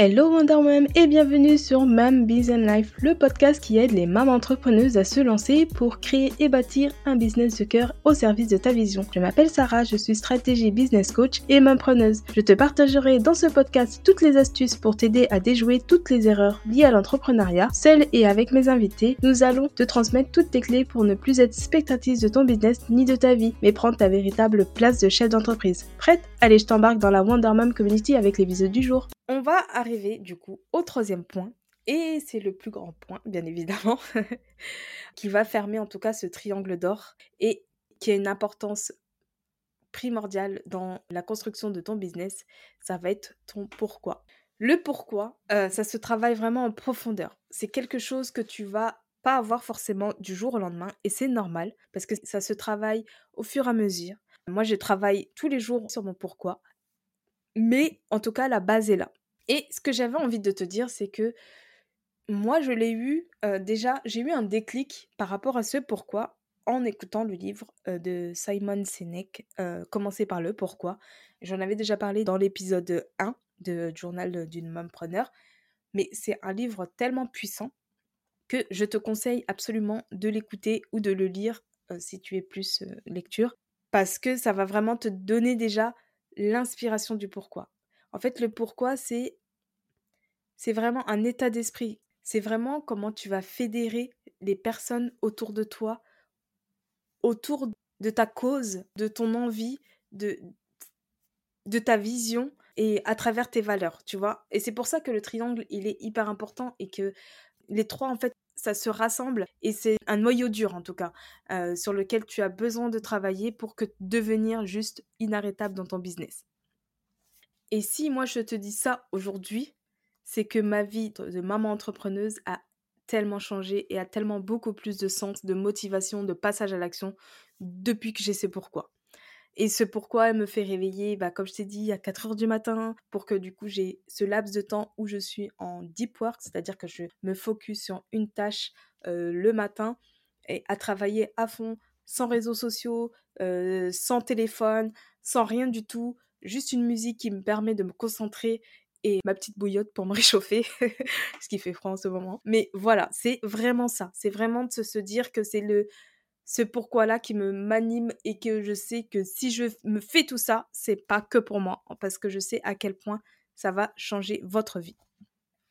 Hello Wonder Mom et bienvenue sur Mam Business Life, le podcast qui aide les mamans entrepreneuses à se lancer pour créer et bâtir un business de cœur au service de ta vision. Je m'appelle Sarah, je suis stratégie business coach et mampreneuse. Je te partagerai dans ce podcast toutes les astuces pour t'aider à déjouer toutes les erreurs liées à l'entrepreneuriat. Seule et avec mes invités, nous allons te transmettre toutes tes clés pour ne plus être spectatrice de ton business ni de ta vie, mais prendre ta véritable place de chef d'entreprise. Prête? Allez, je t'embarque dans la Wonder Mom Community avec l'épisode du jour. On va arriver du coup au troisième point, et c'est le plus grand point, bien évidemment, qui va fermer en tout cas ce triangle d'or et qui a une importance primordiale dans la construction de ton business, ça va être ton pourquoi. Le pourquoi, euh, ça se travaille vraiment en profondeur. C'est quelque chose que tu vas pas avoir forcément du jour au lendemain et c'est normal parce que ça se travaille au fur et à mesure. Moi, je travaille tous les jours sur mon pourquoi, mais en tout cas, la base est là. Et ce que j'avais envie de te dire, c'est que moi, je l'ai eu déjà, j'ai eu un déclic par rapport à ce pourquoi en écoutant le livre de Simon Sinek, Commencer par le pourquoi. J'en avais déjà parlé dans l'épisode 1 de Journal d'une mompreneur, mais c'est un livre tellement puissant que je te conseille absolument de l'écouter ou de le lire si tu es plus lecture, parce que ça va vraiment te donner déjà l'inspiration du pourquoi. En fait, le pourquoi, c'est c'est vraiment un état d'esprit. C'est vraiment comment tu vas fédérer les personnes autour de toi, autour de ta cause, de ton envie, de, de ta vision et à travers tes valeurs, tu vois. Et c'est pour ça que le triangle, il est hyper important et que les trois, en fait, ça se rassemble et c'est un noyau dur en tout cas euh, sur lequel tu as besoin de travailler pour que devenir juste inarrêtable dans ton business. Et si moi je te dis ça aujourd'hui, c'est que ma vie de maman entrepreneuse a tellement changé et a tellement beaucoup plus de sens, de motivation, de passage à l'action depuis que j'ai ce pourquoi. Et ce pourquoi me fait réveiller, bah, comme je t'ai dit, à 4 heures du matin, pour que du coup j'ai ce laps de temps où je suis en deep work, c'est-à-dire que je me focus sur une tâche le matin et à travailler à fond, sans réseaux sociaux, sans téléphone, sans rien du tout, juste une musique qui me permet de me concentrer et ma petite bouillotte pour me réchauffer, ce qui fait froid en ce moment. Mais voilà, c'est vraiment ça. C'est vraiment de se dire que c'est le ce pourquoi-là qui me m'anime et que je sais que si je me fais tout ça, c'est pas que pour moi, parce que je sais à quel point ça va changer votre vie.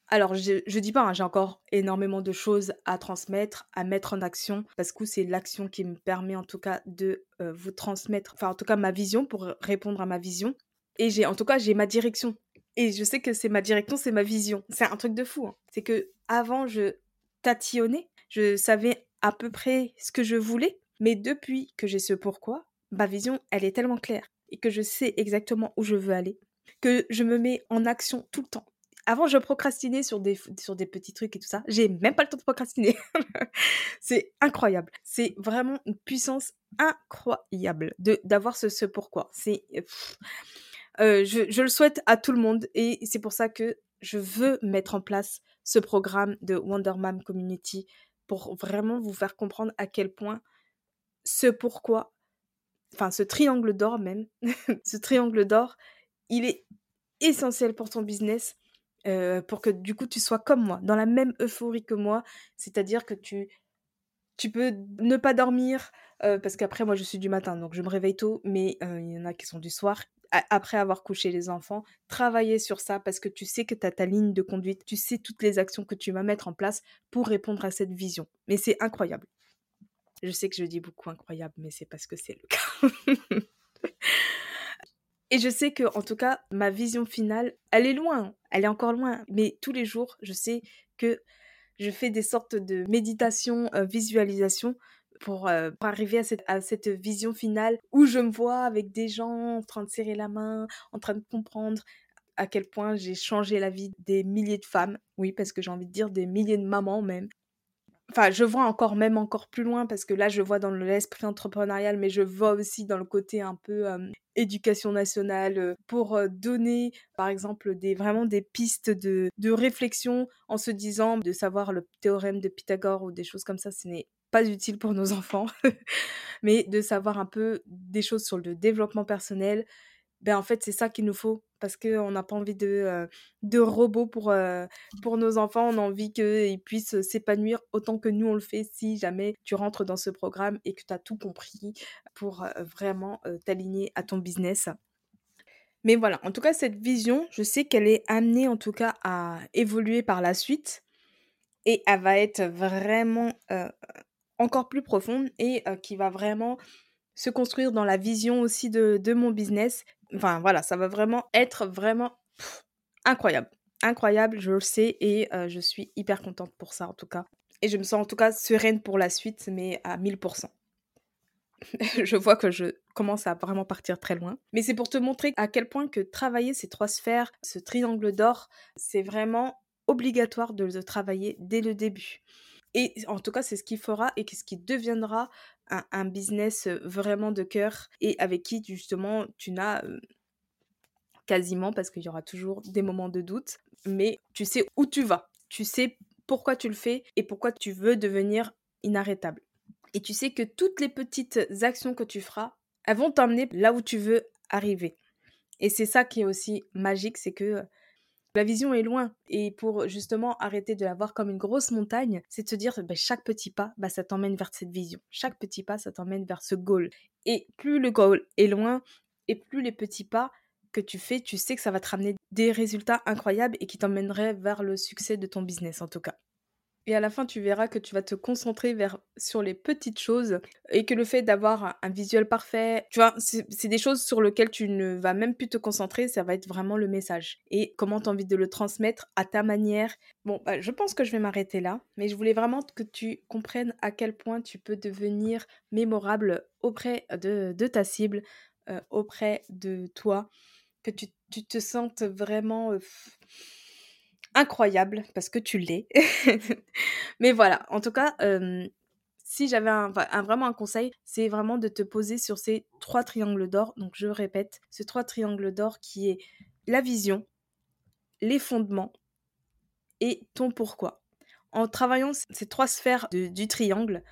Alors, je, je dis pas, hein, j'ai encore énormément de choses à transmettre, à mettre en action, parce que c'est l'action qui me permet en tout cas de euh, vous transmettre, enfin en tout cas ma vision pour répondre à ma vision. Et j'ai, en tout cas, j'ai ma direction. Et je sais que c'est ma direction, c'est ma vision. C'est un truc de fou. Hein. C'est que avant, je tatillonnais, je savais à peu près ce que je voulais, mais depuis que j'ai ce pourquoi, ma vision, elle est tellement claire et que je sais exactement où je veux aller, que je me mets en action tout le temps. Avant, je procrastinais sur des, sur des petits trucs et tout ça. J'ai même pas le temps de procrastiner. c'est incroyable. C'est vraiment une puissance incroyable de d'avoir ce, ce pourquoi. C'est, euh, je, je le souhaite à tout le monde et c'est pour ça que je veux mettre en place ce programme de Wonder Mom Community pour vraiment vous faire comprendre à quel point ce pourquoi, enfin ce triangle d'or même, ce triangle d'or, il est essentiel pour ton business, euh, pour que du coup tu sois comme moi, dans la même euphorie que moi, c'est-à-dire que tu tu peux ne pas dormir, euh, parce qu'après moi je suis du matin, donc je me réveille tôt, mais euh, il y en a qui sont du soir, après avoir couché les enfants, travailler sur ça parce que tu sais que tu as ta ligne de conduite, tu sais toutes les actions que tu vas mettre en place pour répondre à cette vision. Mais c'est incroyable. Je sais que je dis beaucoup incroyable, mais c'est parce que c'est le cas. Et je sais que, en tout cas, ma vision finale, elle est loin, elle est encore loin. Mais tous les jours, je sais que je fais des sortes de méditation, euh, visualisation pour, arriver à cette, à cette vision finale où je me vois avec des gens en train de serrer la main, en train de comprendre à quel point j'ai changé la vie des milliers de femmes. Oui, parce que j'ai envie de dire des milliers de mamans même. Enfin, je vois encore même encore plus loin parce que là, je vois dans l'esprit entrepreneurial, mais je vois aussi dans le côté un peu éducation nationale pour donner, par exemple, vraiment des pistes de, de réflexion en se disant de savoir le théorème de Pythagore ou des choses comme ça, ce n'est pas utile pour nos enfants, mais de savoir un peu des choses sur le développement personnel ben en fait, c'est ça qu'il nous faut parce qu'on n'a pas envie de, de robots pour, pour nos enfants. On a envie qu'ils puissent s'épanouir autant que nous on le fait si jamais tu rentres dans ce programme et que tu as tout compris pour vraiment t'aligner à ton business. Mais voilà, en tout cas, cette vision, je sais qu'elle est amenée en tout cas à évoluer par la suite et elle va être vraiment encore plus profonde et qui va vraiment se construire dans la vision aussi de, mon business. Enfin voilà, ça va vraiment être vraiment incroyable. Incroyable, je le sais et je suis hyper contente pour ça en tout cas. Et je me sens en tout cas sereine pour la suite, mais à 1000%. je vois que je commence à vraiment partir très loin. Mais c'est pour te montrer à quel point que travailler ces trois sphères, ce triangle d'or, c'est vraiment obligatoire de le travailler dès le début. Et en tout cas, c'est ce qui fera et ce qui deviendra un, business vraiment de cœur et avec qui justement tu n'as quasiment, parce qu'il y aura toujours des moments de doute, mais tu sais où tu vas, tu sais pourquoi tu le fais et pourquoi tu veux devenir inarrêtable. Et tu sais que toutes les petites actions que tu feras, elles vont t'emmener là où tu veux arriver. Et c'est ça qui est aussi magique, c'est que la vision est loin. Et pour justement arrêter de la voir comme une grosse montagne, c'est de se dire bah, chaque petit pas, bah, ça t'emmène vers cette vision. Chaque petit pas, ça t'emmène vers ce goal. Et plus le goal est loin, et plus les petits pas que tu fais, tu sais que ça va te ramener des résultats incroyables et qui t'emmèneraient vers le succès de ton business en tout cas. Et à la fin, tu verras que tu vas te concentrer sur les petites choses et que le fait d'avoir un visuel parfait, tu vois, c'est des choses sur lesquelles tu ne vas même plus te concentrer, ça va être vraiment le message. Et comment tu as envie de le transmettre à ta manière. Bon, bah, je pense que je vais m'arrêter là, mais je voulais vraiment que tu comprennes à quel point tu peux devenir mémorable auprès de, ta cible, euh, auprès de toi, que tu, te sentes vraiment... Euh, incroyable parce que tu l'es. Mais voilà, en tout cas, si j'avais un, vraiment un conseil, c'est vraiment de te poser sur ces trois triangles d'or. Donc je répète, ces trois triangles d'or qui est la vision, les fondements et ton pourquoi. En travaillant ces trois sphères du triangle,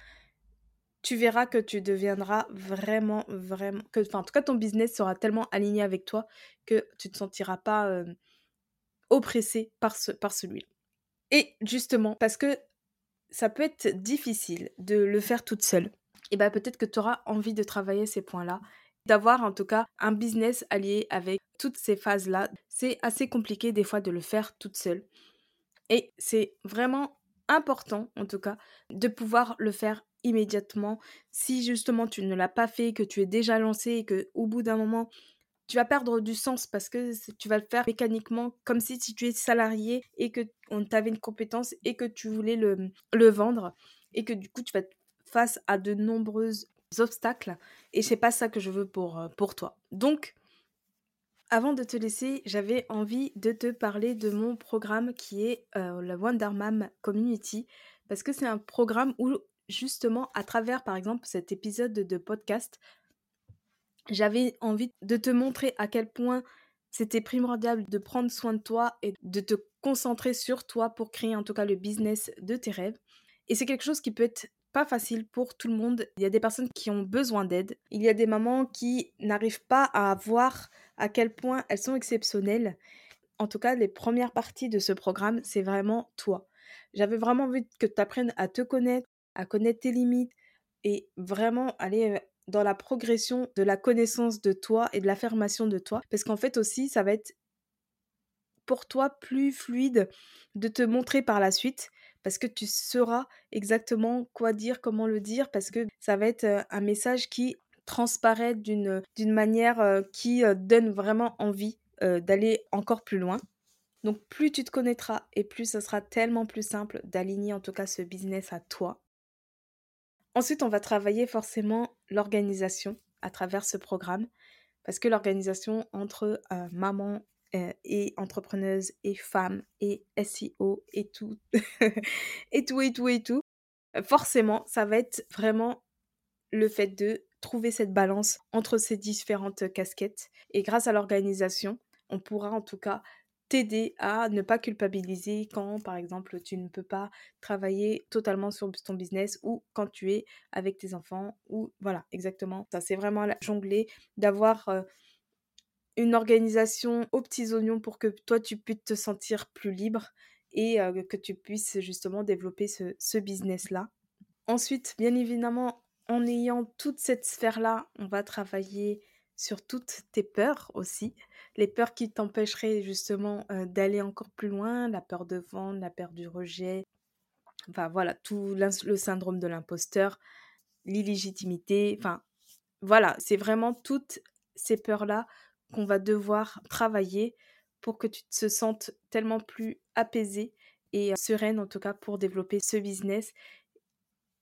tu verras que tu deviendras vraiment, vraiment, que, en tout cas, ton business sera tellement aligné avec toi que tu ne te sentiras pas oppressé par, ce, par celui-là. Et justement, parce que ça peut être difficile de le faire toute seule, et bien peut-être que tu auras envie de travailler ces points-là, d'avoir en tout cas un business allié avec toutes ces phases-là. C'est assez compliqué des fois de le faire toute seule. Et c'est vraiment important, en tout cas, de pouvoir le faire immédiatement. Si justement tu ne l'as pas fait, que tu es déjà lancé et que au bout d'un moment tu vas perdre du sens parce que tu vas le faire mécaniquement comme si, tu es salarié et que on t'avait une compétence et que tu voulais le, vendre et que du coup tu vas être face à de nombreux obstacles et c'est pas ça que je veux pour, euh, pour toi. Donc avant de te laisser, j'avais envie de te parler de mon programme qui est euh, la Wonder Community parce que c'est un programme où justement à travers par exemple cet épisode de podcast, j'avais envie de te montrer à quel point c'était primordial de prendre soin de toi et de te concentrer sur toi pour créer en tout cas le business de tes rêves. Et c'est quelque chose qui peut être pas facile pour tout le monde. Il y a des personnes qui ont besoin d'aide. Il y a des mamans qui n'arrivent pas à voir à quel point elles sont exceptionnelles. En tout cas, les premières parties de ce programme, c'est vraiment toi. J'avais vraiment envie que tu apprennes à te connaître, à connaître tes limites et vraiment aller dans la progression de la connaissance de toi et de l'affirmation de toi. Parce qu'en fait aussi, ça va être pour toi plus fluide de te montrer par la suite parce que tu sauras exactement quoi dire, comment le dire, parce que ça va être un message qui transparaît d'une, manière qui donne vraiment envie d'aller encore plus loin. Donc plus tu te connaîtras et plus ce sera tellement plus simple d'aligner en tout cas ce business à toi Ensuite, on va travailler forcément l'organisation à travers ce programme, parce que l'organisation entre euh, maman euh, et entrepreneuse et femme et SEO et tout, et tout, et tout, et tout, forcément, ça va être vraiment le fait de trouver cette balance entre ces différentes casquettes. Et grâce à l'organisation, on pourra en tout cas t'aider à ne pas culpabiliser quand, par exemple, tu ne peux pas travailler totalement sur ton business ou quand tu es avec tes enfants ou voilà, exactement. Ça, c'est vraiment jongler, d'avoir une organisation aux petits oignons pour que toi, tu puisses te sentir plus libre et que tu puisses justement développer ce, business-là. Ensuite, bien évidemment, en ayant toute cette sphère-là, on va travailler sur toutes tes peurs aussi. Les peurs qui t'empêcheraient justement d'aller encore plus loin, la peur de vendre, la peur du rejet, enfin voilà, tout le syndrome de l'imposteur, l'illégitimité, enfin voilà, c'est vraiment toutes ces peurs-là qu'on va devoir travailler pour que tu te sentes tellement plus apaisée et sereine en tout cas pour développer ce business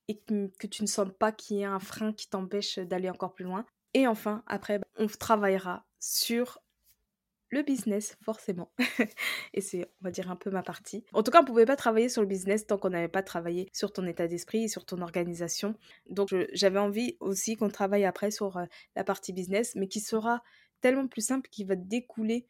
et que, tu ne sens pas qu'il y ait un frein qui t'empêche d'aller encore plus loin. Et enfin, après, bah, on travaillera sur le business, forcément. et c'est, on va dire, un peu ma partie. En tout cas, on ne pouvait pas travailler sur le business tant qu'on n'avait pas travaillé sur ton état d'esprit et sur ton organisation. Donc, j'avais envie aussi qu'on travaille après sur la partie business, mais qui sera tellement plus simple, qui va découler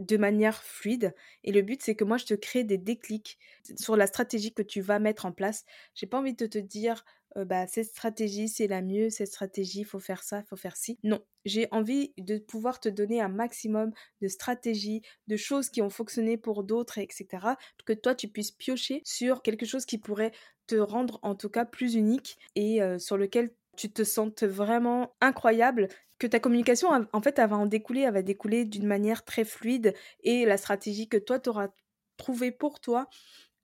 de manière fluide. Et le but, c'est que moi, je te crée des déclics sur la stratégie que tu vas mettre en place. J'ai pas envie de te dire, bah, cette stratégie, c'est la mieux, cette stratégie, faut faire ça, faut faire ci. Non, j'ai envie de pouvoir te donner un maximum de stratégies, de choses qui ont fonctionné pour d'autres, etc. Que toi, tu puisses piocher sur quelque chose qui pourrait te rendre en tout cas plus unique et sur lequel tu te sentes vraiment incroyable, que ta communication, en fait, elle va en découler, elle va découler d'une manière très fluide et la stratégie que toi, tu auras trouvée pour toi,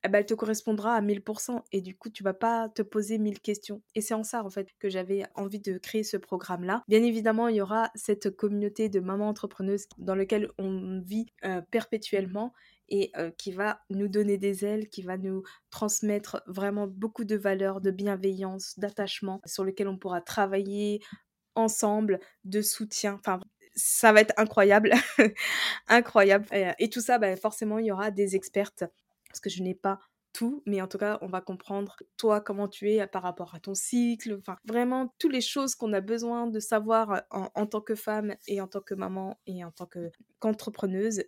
eh ben, elle te correspondra à 1000% et du coup, tu vas pas te poser mille questions. Et c'est en ça, en fait, que j'avais envie de créer ce programme-là. Bien évidemment, il y aura cette communauté de mamans entrepreneuses dans laquelle on vit perpétuellement et qui va nous donner des ailes, qui va nous transmettre vraiment beaucoup de valeurs, de bienveillance, d'attachement, sur lesquelles on pourra travailler ensemble, de soutien. Enfin, ça va être incroyable, incroyable. Et, tout ça, bah, forcément, il y aura des expertes, parce que je n'ai pas tout, mais en tout cas, on va comprendre toi comment tu es par rapport à ton cycle, enfin vraiment toutes les choses qu'on a besoin de savoir en, tant que femme et en tant que maman et en tant qu'entrepreneuse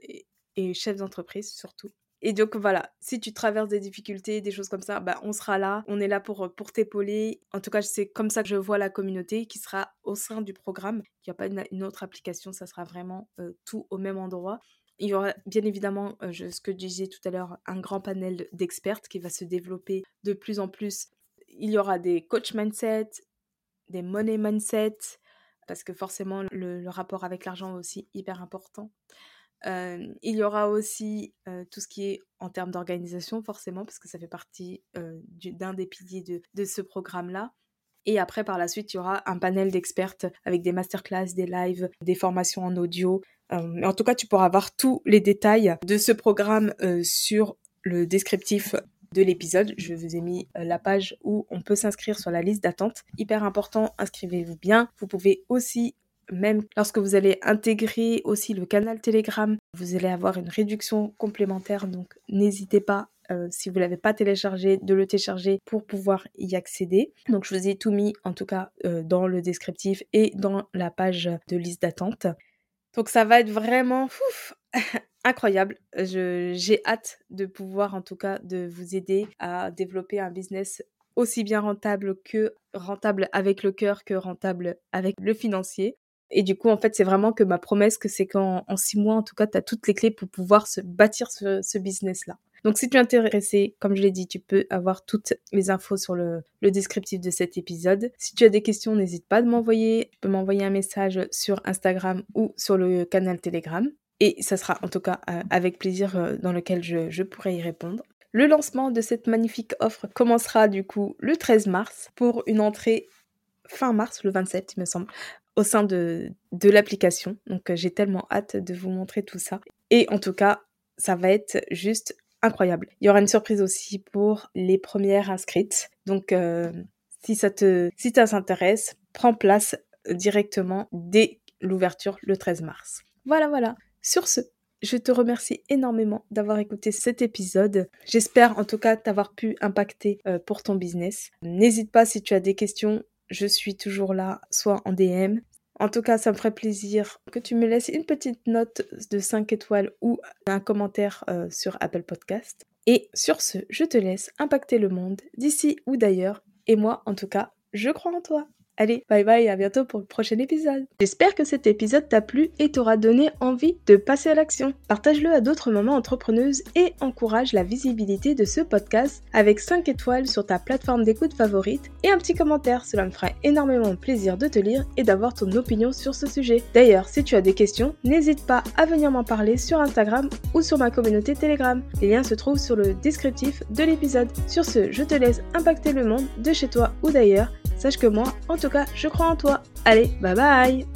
et chef d'entreprise surtout. Et donc voilà, si tu traverses des difficultés, des choses comme ça, bah, on sera là, on est là pour, pour t'épauler. En tout cas, c'est comme ça que je vois la communauté qui sera au sein du programme. Il n'y a pas une, autre application, ça sera vraiment euh, tout au même endroit. Il y aura bien évidemment, euh, ce que je disais tout à l'heure, un grand panel d'experts qui va se développer de plus en plus. Il y aura des coach mindset, des money mindset, parce que forcément le, rapport avec l'argent est aussi hyper important il y aura aussi tout ce qui est en termes d'organisation, forcément, parce que ça fait partie d'un des piliers de, ce programme-là. Et après, par la suite, il y aura un panel d'expertes avec des masterclass, des lives, des formations en audio. En tout cas, tu pourras avoir tous les détails de ce programme sur le descriptif de l'épisode. Je vous ai mis la page où on peut s'inscrire sur la liste d'attente. Hyper important, inscrivez-vous bien. Vous pouvez aussi même lorsque vous allez intégrer aussi le canal Telegram, vous allez avoir une réduction complémentaire. Donc n'hésitez pas, euh, si vous ne l'avez pas téléchargé, de le télécharger pour pouvoir y accéder. Donc je vous ai tout mis en tout cas euh, dans le descriptif et dans la page de liste d'attente. Donc ça va être vraiment incroyable. J'ai hâte de pouvoir en tout cas de vous aider à développer un business aussi bien rentable que rentable avec le cœur que rentable avec le financier. Et du coup, en fait, c'est vraiment que ma promesse, que c'est qu'en six mois, en tout cas, tu as toutes les clés pour pouvoir se bâtir ce, business-là. Donc, si tu es intéressé, comme je l'ai dit, tu peux avoir toutes les infos sur le, descriptif de cet épisode. Si tu as des questions, n'hésite pas à m'envoyer. Tu peux m'envoyer un message sur Instagram ou sur le canal Telegram. Et ça sera en tout cas euh, avec plaisir euh, dans lequel je, je pourrai y répondre. Le lancement de cette magnifique offre commencera du coup le 13 mars pour une entrée fin mars, le 27 il me semble, au sein de, de l'application. Donc euh, j'ai tellement hâte de vous montrer tout ça. Et en tout cas, ça va être juste incroyable. Il y aura une surprise aussi pour les premières inscrites. Donc euh, si ça te si ça prends place directement dès l'ouverture le 13 mars. Voilà voilà. Sur ce, je te remercie énormément d'avoir écouté cet épisode. J'espère en tout cas t'avoir pu impacter euh, pour ton business. N'hésite pas si tu as des questions je suis toujours là, soit en DM. En tout cas, ça me ferait plaisir que tu me laisses une petite note de 5 étoiles ou un commentaire euh, sur Apple Podcast. Et sur ce, je te laisse impacter le monde d'ici ou d'ailleurs. Et moi, en tout cas, je crois en toi. Allez, bye bye, à bientôt pour le prochain épisode. J'espère que cet épisode t'a plu et t'aura donné envie de passer à l'action. Partage-le à d'autres mamans entrepreneuses et encourage la visibilité de ce podcast avec 5 étoiles sur ta plateforme d'écoute favorite et un petit commentaire. Cela me fera énormément plaisir de te lire et d'avoir ton opinion sur ce sujet. D'ailleurs, si tu as des questions, n'hésite pas à venir m'en parler sur Instagram ou sur ma communauté Telegram. Les liens se trouvent sur le descriptif de l'épisode. Sur ce, je te laisse impacter le monde de chez toi ou d'ailleurs Sache que moi, en tout cas, je crois en toi. Allez, bye bye